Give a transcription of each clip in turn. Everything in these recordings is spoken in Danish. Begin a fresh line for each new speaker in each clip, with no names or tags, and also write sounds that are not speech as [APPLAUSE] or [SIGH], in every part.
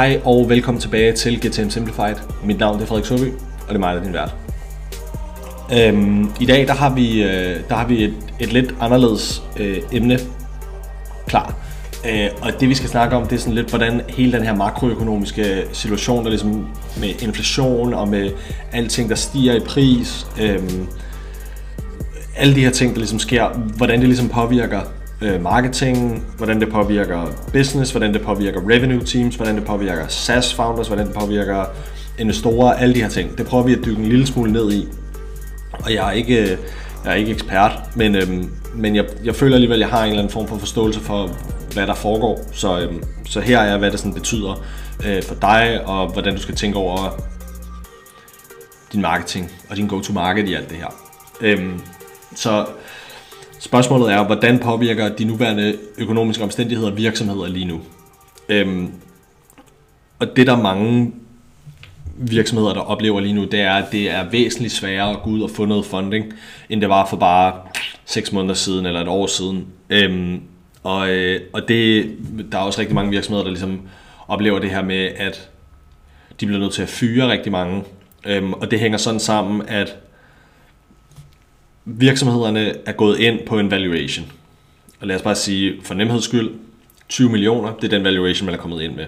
Hej og velkommen tilbage til GTM Simplified. Mit navn er Frederik Søby, og det er mig, der er din vært. Øhm, I dag der har vi, øh, der har vi et, et lidt anderledes øh, emne klar. Øh, og det vi skal snakke om, det er sådan lidt, hvordan hele den her makroøkonomiske situation, der ligesom med inflation og med alting, der stiger i pris, øh, alle de her ting, der ligesom sker, hvordan det ligesom påvirker øh, marketing, hvordan det påvirker business, hvordan det påvirker revenue teams, hvordan det påvirker SaaS founders, hvordan det påvirker investorer, alle de her ting. Det prøver vi at dykke en lille smule ned i. Og jeg er ikke, øh, jeg er ikke ekspert, men, øhm, men jeg, jeg føler alligevel, at jeg har en eller anden form for forståelse for, hvad der foregår. Så, øhm, så her er, hvad det sådan betyder øh, for dig, og hvordan du skal tænke over din marketing og din go-to-market i alt det her. Øhm, så Spørgsmålet er, hvordan påvirker de nuværende økonomiske omstændigheder virksomheder lige nu? Øhm, og det der mange virksomheder, der oplever lige nu, det er, at det er væsentligt sværere at gå ud og få noget funding, end det var for bare 6 måneder siden eller et år siden. Øhm, og øh, og det, der er også rigtig mange virksomheder, der ligesom oplever det her med, at de bliver nødt til at fyre rigtig mange. Øhm, og det hænger sådan sammen, at virksomhederne er gået ind på en valuation. Og lad os bare sige, for nemheds skyld, 20 millioner, det er den valuation, man er kommet ind med.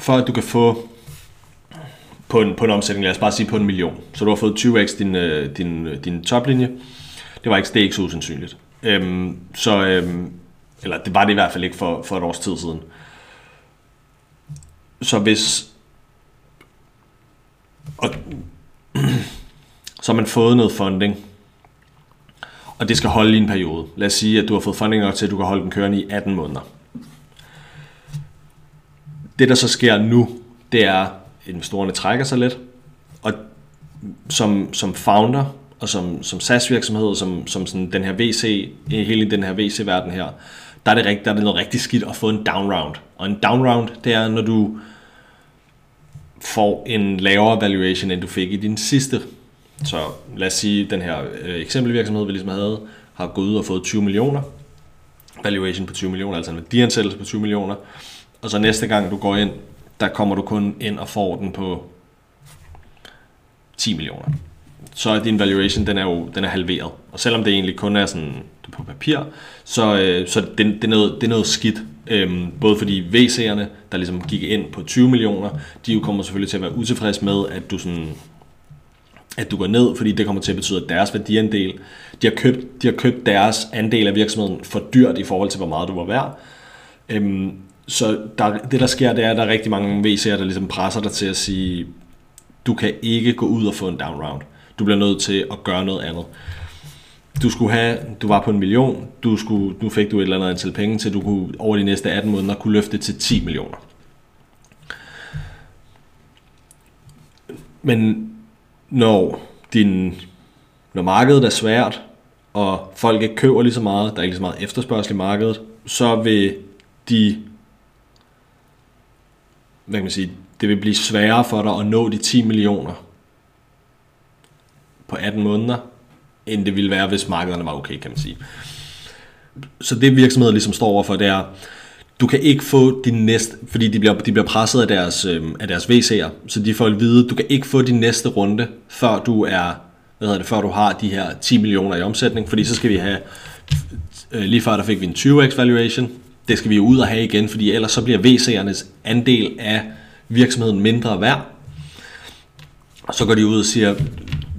For at du kan få på en, på en omsætning, lad os bare sige på en million, så du har fået 20x din, øh, din, øh, din toplinje, det var ikke, det er ikke så usandsynligt. Øhm, så, øhm, eller det var det i hvert fald ikke for, for et års tid siden. Så hvis og så har man fået noget funding, og det skal holde i en periode. Lad os sige, at du har fået funding nok til, at du kan holde den kørende i 18 måneder. Det, der så sker nu, det er, at investorerne trækker sig lidt, og som, som founder og som, som SaaS-virksomhed, som, som sådan den her VC, hele den her VC-verden her, der er, det rigt, der er det noget rigtig skidt at få en down round. Og en down round, det er, når du får en lavere valuation, end du fik i din sidste så lad os sige, at den her øh, eksempelvirksomhed, vi ligesom havde, har gået ud og fået 20 millioner. Valuation på 20 millioner, altså en værdiansættelse på 20 millioner. Og så næste gang du går ind, der kommer du kun ind og får den på 10 millioner. Så er din valuation, den er jo den er halveret. Og selvom det egentlig kun er sådan på papir, så, øh, så det, det, er noget, det er noget skidt. Øhm, både fordi VC'erne, der ligesom gik ind på 20 millioner, de jo kommer selvfølgelig til at være utilfredse med, at du sådan at du går ned, fordi det kommer til at betyde, at deres værdiandel, de har købt, de har købt deres andel af virksomheden for dyrt i forhold til, hvor meget du var værd. Øhm, så der, det, der sker, det er, at der er rigtig mange VC'er, der ligesom presser dig til at sige, du kan ikke gå ud og få en down round. Du bliver nødt til at gøre noget andet. Du skulle have, du var på en million, du skulle, nu fik du et eller andet antal penge til, du kunne over de næste 18 måneder kunne løfte til 10 millioner. Men når, din, når markedet er svært, og folk ikke køber lige så meget, der er ikke lige så meget efterspørgsel i markedet, så vil de, hvad kan man sige, det vil blive sværere for dig at nå de 10 millioner på 18 måneder, end det ville være, hvis markederne var okay, kan man sige. Så det virksomheder ligesom står overfor, det er, du kan ikke få din næste, fordi de bliver, de bliver presset af deres, øh, af deres VC'er, så de får at vide, du kan ikke få din næste runde, før du er, hvad hedder det, før du har de her 10 millioner i omsætning, fordi så skal vi have, øh, lige før der fik vi en 20x valuation, det skal vi jo ud og have igen, fordi ellers så bliver VC'ernes andel af virksomheden mindre værd. Og så går de ud og siger,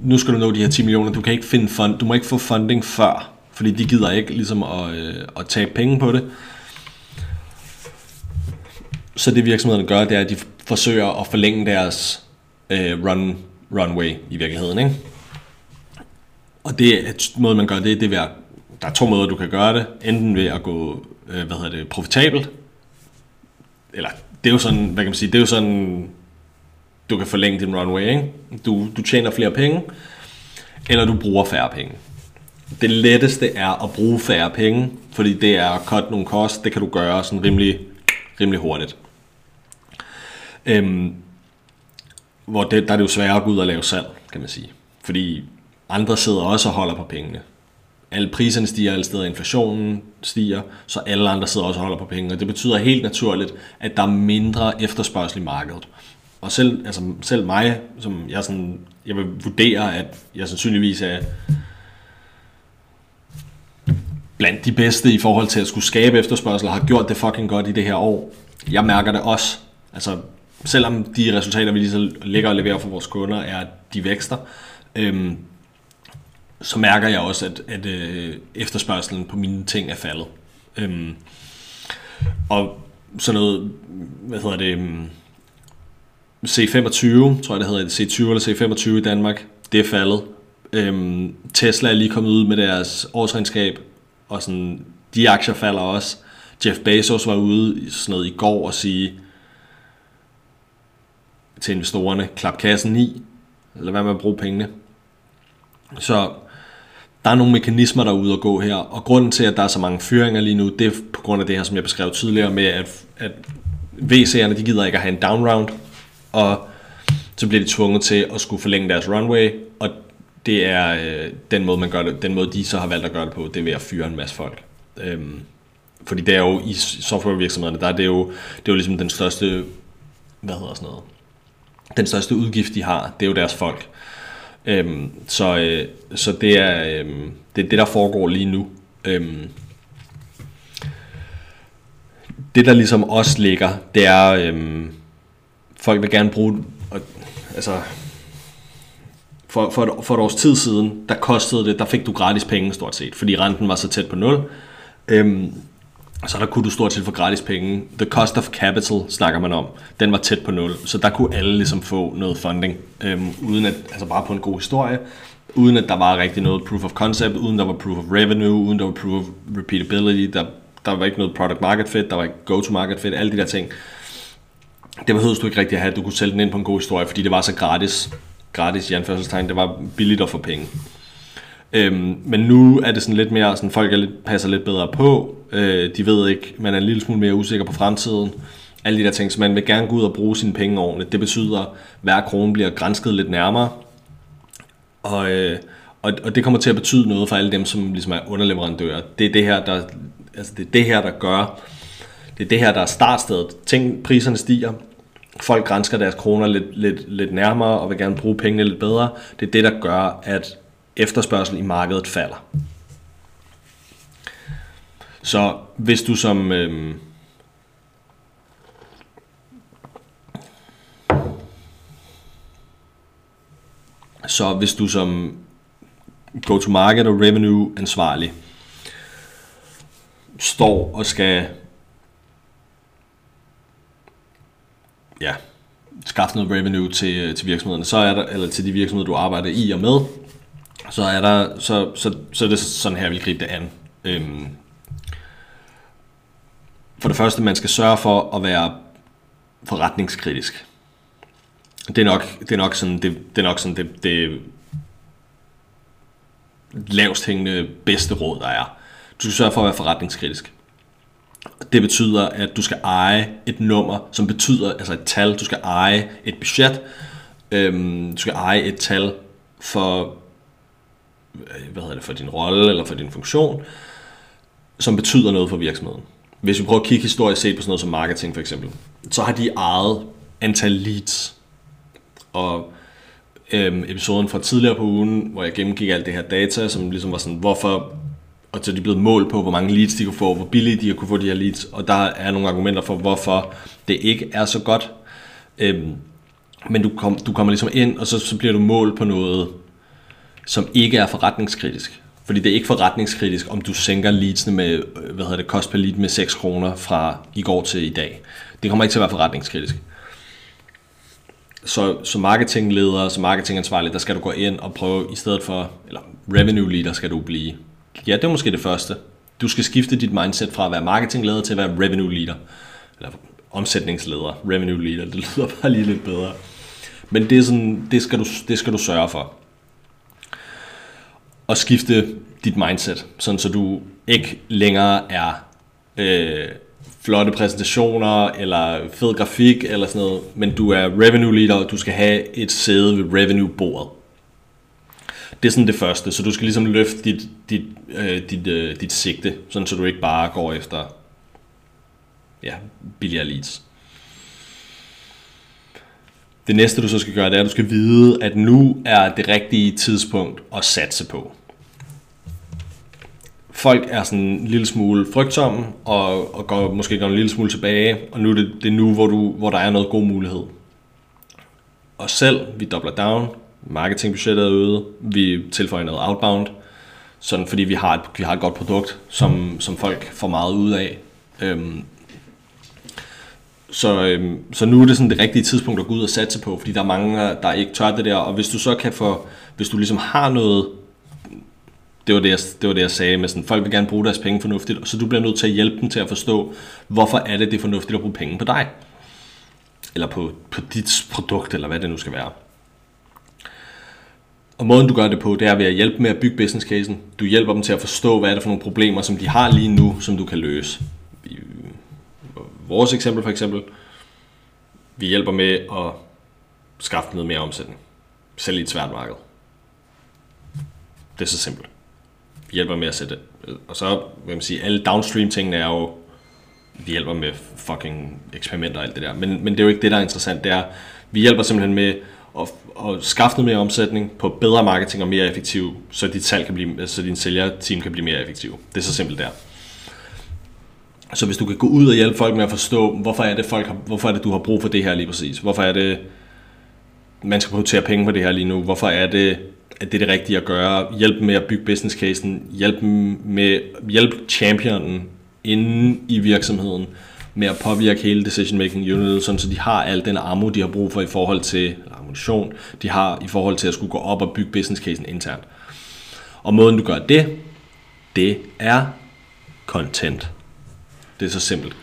nu skal du nå de her 10 millioner, du kan ikke finde fund, du må ikke få funding før, fordi de gider ikke ligesom at, øh, at tabe penge på det. Så det virksomhederne gør, det er, at de forsøger at forlænge deres øh, run, runway i virkeligheden. Ikke? Og det er måde, man gør det, det er ved at, der er to måder, du kan gøre det. Enten ved at gå, øh, hvad hedder det, profitabelt. Eller det er jo sådan, hvad kan man sige, det er jo sådan, du kan forlænge din runway. Ikke? Du, du tjener flere penge, eller du bruger færre penge. Det letteste er at bruge færre penge, fordi det er at cut nogle kost, det kan du gøre sådan rimelig, rimelig hurtigt. Øhm, hvor det, der er det jo sværere at gå ud og lave salg, kan man sige. Fordi andre sidder også og holder på pengene. alle priserne stiger alle steder, inflationen stiger, så alle andre sidder også og holder på pengene. og det betyder helt naturligt, at der er mindre efterspørgsel i markedet. Og selv, altså selv mig, som jeg, sådan, jeg vil vurdere, at jeg sandsynligvis er blandt de bedste i forhold til at skulle skabe efterspørgsel, og har gjort det fucking godt i det her år. Jeg mærker det også. Altså, selvom de resultater, vi lige så ligger og leverer for vores kunder, er, at de vækster, øhm, så mærker jeg også, at, at øh, efterspørgselen på mine ting er faldet. Øhm, og sådan noget, hvad hedder det, øhm, C25, tror jeg det hedder, C20 eller C25 i Danmark, det er faldet. Øhm, Tesla er lige kommet ud med deres årsregnskab, og sådan, de aktier falder også. Jeff Bezos var ude sådan noget i går og sige til investorerne, klap kassen i, eller hvad med at bruge pengene. Så der er nogle mekanismer, der er ude at gå her, og grunden til, at der er så mange fyringer lige nu, det er på grund af det her, som jeg beskrev tidligere, med at, at VC'erne, de gider ikke at have en down round, og så bliver de tvunget til at skulle forlænge deres runway, og det er øh, den måde, man gør det, den måde, de så har valgt at gøre det på, det er ved at fyre en masse folk. Øhm, fordi det er jo i softwarevirksomhederne, der er det jo, det er jo ligesom den største, hvad hedder sådan noget, den største udgift, de har, det er jo deres folk. Øhm, så, øh, så det er øhm, det, er det, der foregår lige nu. Øhm, det, der ligesom også ligger, det er, øhm, folk vil gerne bruge, og, altså, for, for, et, for et års tid siden, der kostede det, der fik du gratis penge stort set, fordi renten var så tæt på nul. Øhm, så der kunne du stort set få gratis penge. The cost of capital snakker man om. Den var tæt på nul. Så der kunne alle ligesom få noget funding. Øhm, uden at, altså bare på en god historie. Uden at der var rigtig noget proof of concept. Uden der var proof of revenue. Uden der var proof of repeatability. Der, der var ikke noget product market fit. Der var ikke go to market fit. Alle de der ting. Det behøvede du ikke rigtig at have. Du kunne sælge den ind på en god historie, fordi det var så gratis. Gratis i anførselstegn. Det var billigt at få penge. Øhm, men nu er det sådan lidt mere, sådan folk er lidt, passer lidt bedre på. Øh, de ved ikke, man er en lille smule mere usikker på fremtiden. Alle de der ting, så man vil gerne gå ud og bruge sine penge ordentligt. Det betyder, at hver krone bliver grænsket lidt nærmere. Og, øh, og, og det kommer til at betyde noget for alle dem, som ligesom er underleverandører. Det er det her, der, altså det er det her, der gør, det er det her, der er startstedet. Ting, priserne stiger, folk grænsker deres kroner lidt, lidt, lidt nærmere og vil gerne bruge pengene lidt bedre. Det er det, der gør, at efterspørgsel i markedet falder. Så hvis du som øh, så hvis du som go-to-market og revenue ansvarlig står og skal ja, skaffe noget revenue til, øh, til virksomhederne, så er der, eller til de virksomheder, du arbejder i og med, så er der, så, så, så er det sådan her, vi vil gribe det an. Øhm, for det første, man skal sørge for at være forretningskritisk. Det er nok, det er nok sådan, det, det, er nok sådan det, det lavst hængende bedste råd, der er. Du skal sørge for at være forretningskritisk. Det betyder, at du skal eje et nummer, som betyder, altså et tal, du skal eje et budget, øhm, du skal eje et tal for Øh, hvad hedder det, for din rolle eller for din funktion, som betyder noget for virksomheden. Hvis vi prøver at kigge historisk set på sådan noget som marketing for eksempel, så har de ejet antal leads. Og øhm, episoden fra tidligere på ugen, hvor jeg gennemgik alt det her data, som ligesom var sådan, hvorfor, og så er de blevet målt på, hvor mange leads de kunne få, hvor billigt de kunne få de her leads, og der er nogle argumenter for, hvorfor det ikke er så godt. Øhm, men du, kom, du kommer ligesom ind, og så, så bliver du målt på noget, som ikke er forretningskritisk. Fordi det er ikke forretningskritisk, om du sænker leadsene med, øh, hvad hedder det, kost per lead med 6 kroner fra i går til i dag. Det kommer ikke til at være forretningskritisk. Så som marketingleder, som marketingansvarlig, der skal du gå ind og prøve i stedet for, eller revenue leader skal du blive. Ja, det er måske det første. Du skal skifte dit mindset fra at være marketingleder til at være revenue leader. Eller omsætningsleder, revenue leader, det lyder [LAUGHS] bare lige lidt bedre. Men det, er sådan, det, skal du, det skal du sørge for at skifte dit mindset, sådan så du ikke længere er øh, flotte præsentationer eller fed grafik eller sådan noget, men du er revenue leader, og du skal have et sæde ved revenue-bordet. Det er sådan det første, så du skal ligesom løfte dit, dit, øh, dit, øh, dit sigte, sådan så du ikke bare går efter ja, billigere leads. Det næste du så skal gøre, det er, at du skal vide, at nu er det rigtige tidspunkt at satse på. Folk er sådan en lille smule frygtsomme, og, og går, måske går en lille smule tilbage, og nu er det, det er nu, hvor, du, hvor der er noget god mulighed. Og selv, vi dobler down, marketingbudgettet er øget, vi tilføjer noget outbound, sådan fordi vi har et, vi har et godt produkt, som, som folk får meget ud af. Øhm, så, øhm, så nu er det sådan det rigtige tidspunkt at gå ud og satse på, fordi der er mange, der ikke tør det der, og hvis du så kan få, hvis du ligesom har noget, det var det, jeg, det var det, jeg sagde med sådan, folk vil gerne bruge deres penge fornuftigt, så du bliver nødt til at hjælpe dem til at forstå, hvorfor er det, det er fornuftigt at bruge penge på dig, eller på, på dit produkt, eller hvad det nu skal være. Og måden du gør det på, det er ved at hjælpe med at bygge business casen. Du hjælper dem til at forstå, hvad er det for nogle problemer, som de har lige nu, som du kan løse vores eksempel for eksempel, vi hjælper med at skaffe noget mere omsætning. Selv i et svært marked. Det er så simpelt. Vi hjælper med at sætte øh, Og så vil man sige, alle downstream tingene er jo, vi hjælper med fucking eksperimenter og alt det der. Men, men det er jo ikke det, der er interessant. Det er, vi hjælper simpelthen med at, at skaffe noget mere omsætning på bedre marketing og mere effektiv, så dit salg kan blive, så din sælgerteam kan blive mere effektiv. Det er så simpelt der. Så hvis du kan gå ud og hjælpe folk med at forstå, hvorfor er det, folk har, hvorfor er det du har brug for det her lige præcis? Hvorfor er det, man skal prioritere penge på det her lige nu? Hvorfor er det, at det er det rigtige at gøre? Hjælp med at bygge business casen. Hjælp med hjælp championen inde i virksomheden med at påvirke hele decision making unit, sådan så de har al den ammo, de har brug for i forhold til, ammunition, de har i forhold til at skulle gå op og bygge business casen internt. Og måden du gør det, det er content. Det er så simpelt.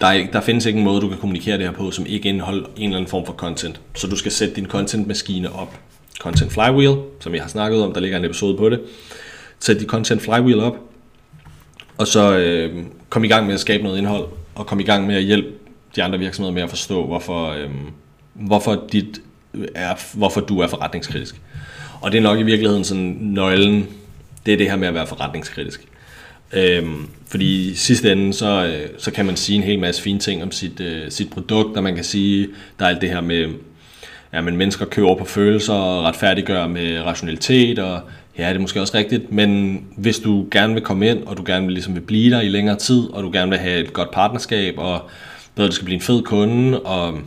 Der, er, der findes ikke en måde, du kan kommunikere det her på, som ikke indeholder en eller anden form for content. Så du skal sætte din content-maskine op. Content Flywheel, som jeg har snakket om, der ligger en episode på det. Sæt dit Content Flywheel op, og så øh, kom i gang med at skabe noget indhold, og kom i gang med at hjælpe de andre virksomheder med at forstå, hvorfor, øh, hvorfor, dit er, hvorfor du er forretningskritisk. Og det er nok i virkeligheden sådan nøglen, det er det her med at være forretningskritisk. Øhm, fordi i sidste ende, så, øh, så kan man sige en hel masse fine ting om sit, øh, sit produkt, og man kan sige, der er alt det her med, ja, men mennesker køber på følelser og retfærdiggør med rationalitet, og ja, det er måske også rigtigt, men hvis du gerne vil komme ind, og du gerne vil, ligesom vil blive der i længere tid, og du gerne vil have et godt partnerskab, og bedre, du skal blive en fed kunde, og,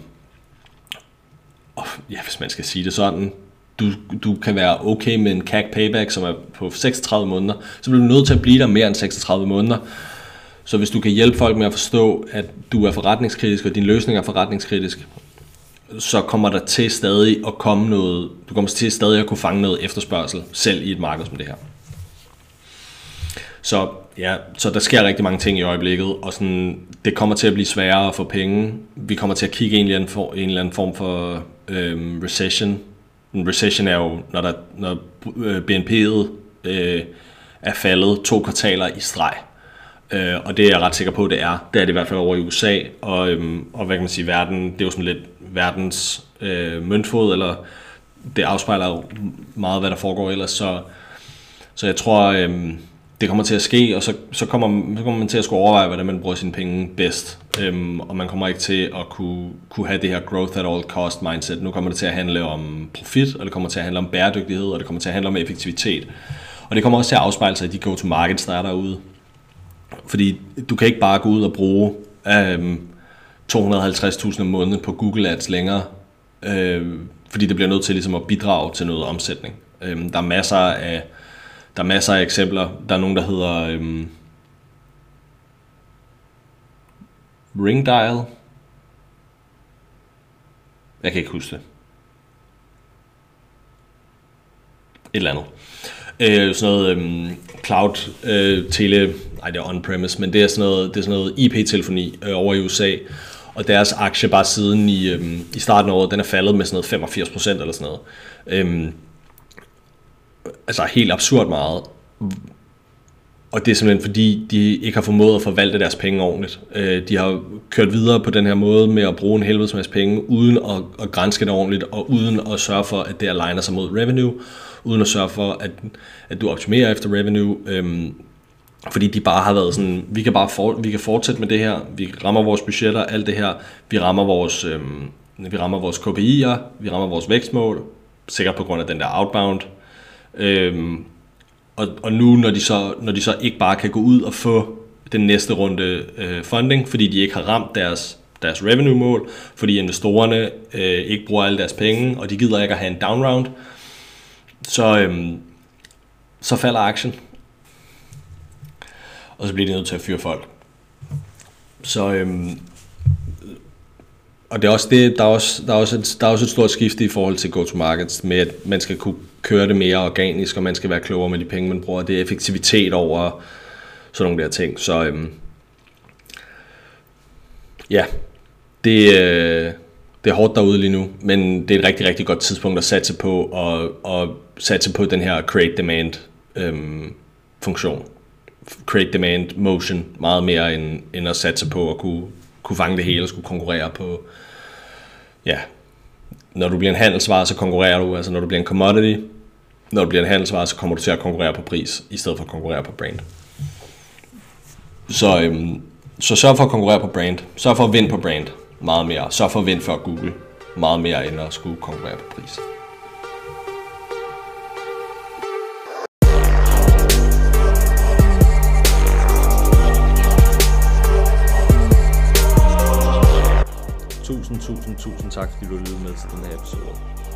og ja, hvis man skal sige det sådan, du, du kan være okay med en CAC payback, som er på 36 måneder, så bliver du nødt til at blive der mere end 36 måneder. Så hvis du kan hjælpe folk med at forstå, at du er forretningskritisk, og din løsning er forretningskritisk, så kommer der til stadig at komme noget, du kommer til stadig at kunne fange noget efterspørgsel, selv i et marked som det her. Så ja, så der sker rigtig mange ting i øjeblikket, og sådan, det kommer til at blive sværere at få penge. Vi kommer til at kigge en eller anden, for, en eller anden form for øhm, recession en recession er jo, når, der, når øh, BNP'et øh, er faldet to kvartaler i streg. Øh, og det er jeg ret sikker på, det er. Det er det i hvert fald over i USA, og, øhm, og hvad kan man sige, verden, det er jo sådan lidt verdens øh, møntfod, eller det afspejler jo meget, hvad der foregår ellers, så, så jeg tror, øh, det kommer til at ske, og så, så, kommer, så kommer man til at skulle overveje, hvordan man bruger sine penge bedst. Øhm, og man kommer ikke til at kunne, kunne have det her growth at all cost mindset. Nu kommer det til at handle om profit, og det kommer til at handle om bæredygtighed, og det kommer til at handle om effektivitet. Og det kommer også til at afspejle sig i de go-to-markets, der er derude. Fordi du kan ikke bare gå ud og bruge øhm, 250.000 om måneden på Google Ads længere, øhm, fordi det bliver nødt til ligesom at bidrage til noget omsætning. Øhm, der er masser af der er masser af eksempler. Der er nogen, der hedder øhm, Ringdial. Jeg kan ikke huske det. Et eller andet. Øh, sådan noget øhm, cloud øh, tele, nej det er on-premise, men det er sådan noget, det er sådan noget IP-telefoni øh, over i USA, og deres aktie bare siden i, øhm, i starten af året, den er faldet med sådan noget 85% eller sådan noget. Øhm, altså helt absurd meget. Og det er simpelthen fordi, de ikke har formået at forvalte deres penge ordentligt. Øh, de har kørt videre på den her måde med at bruge en helvedes masse penge, uden at, at grænske det ordentligt, og uden at sørge for, at det aligner sig mod revenue, uden at sørge for, at, at du optimerer efter revenue. Øhm, fordi de bare har været sådan, vi kan bare for, vi kan fortsætte med det her, vi rammer vores budgetter, alt det her, vi rammer vores, øhm, vi rammer vores KPI'er, vi rammer vores vækstmål, sikkert på grund af den der outbound. Øhm, og, og nu, når de, så, når de så ikke bare kan gå ud og få den næste runde øh, funding, fordi de ikke har ramt deres, deres revenue-mål, fordi investorerne øh, ikke bruger alle deres penge, og de gider ikke at have en down round, så, øhm, så falder aktien. Og så bliver de nødt til at fyre folk. Så, øhm, og det er også det, der er også, der er også, et, der er også et stort skifte i forhold til go-to-markets, med at man skal kunne køre det mere organisk, og man skal være klogere med de penge, man bruger. Det er effektivitet over sådan nogle der ting. Så øhm, ja, det, øh, det er hårdt derude lige nu, men det er et rigtig, rigtig godt tidspunkt at satse på, og, og satse på den her create demand øhm, funktion. Create demand motion meget mere end, end at satse på at kunne, kunne fange det hele og skulle konkurrere på, ja, når du bliver en handelsvare, så konkurrerer du, altså når du bliver en commodity, når du bliver en handelsvare, så kommer du til at konkurrere på pris, i stedet for at konkurrere på brand. Så, øhm, så sørg for at konkurrere på brand. Sørg for at vinde på brand meget mere. Sørg for at vinde for Google meget mere, end at skulle konkurrere på pris. Tusind, tusind, tusind tak, fordi du lyttede med til den her episode.